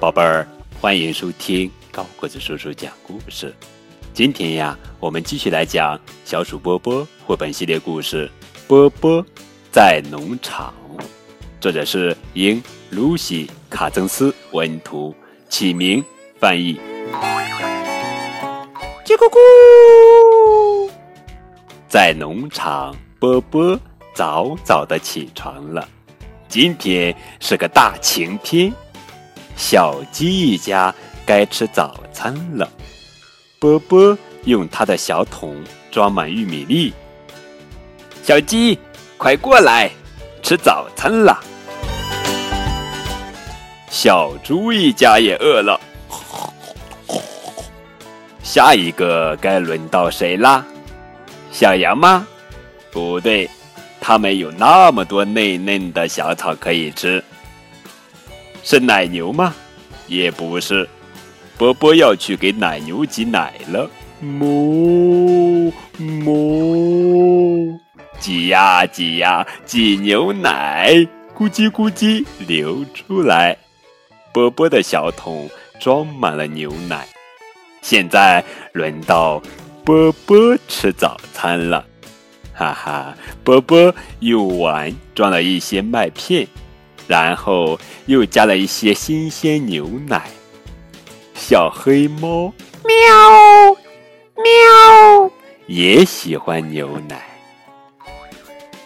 宝贝儿，欢迎收听高个子叔叔讲故事。今天呀，我们继续来讲小鼠波波绘本系列故事《波波在农场》，作者是英·露西·卡曾斯文图，起名翻译。叽咕咕，在农场，波波早早的起床了。今天是个大晴天。小鸡一家该吃早餐了。波波用他的小桶装满玉米粒。小鸡，快过来，吃早餐了。小猪一家也饿了。下一个该轮到谁啦？小羊吗？不对，它们有那么多嫩嫩的小草可以吃。是奶牛吗？也不是，波波要去给奶牛挤奶了。哞哞，挤呀挤呀，挤牛奶，咕叽咕叽流出来。波波的小桶装满了牛奶。现在轮到波波吃早餐了。哈哈，波波用碗装了一些麦片。然后又加了一些新鲜牛奶。小黑猫喵喵也喜欢牛奶。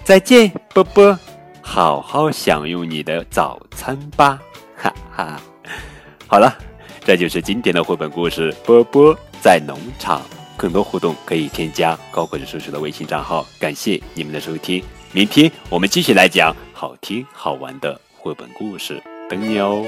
再见，波波，好好享用你的早餐吧，哈哈。好了，这就是今天的绘本故事《波波在农场》。更多互动可以添加高个子叔叔的微信账号。感谢你们的收听，明天我们继续来讲好听好玩的。绘本故事，等你哦。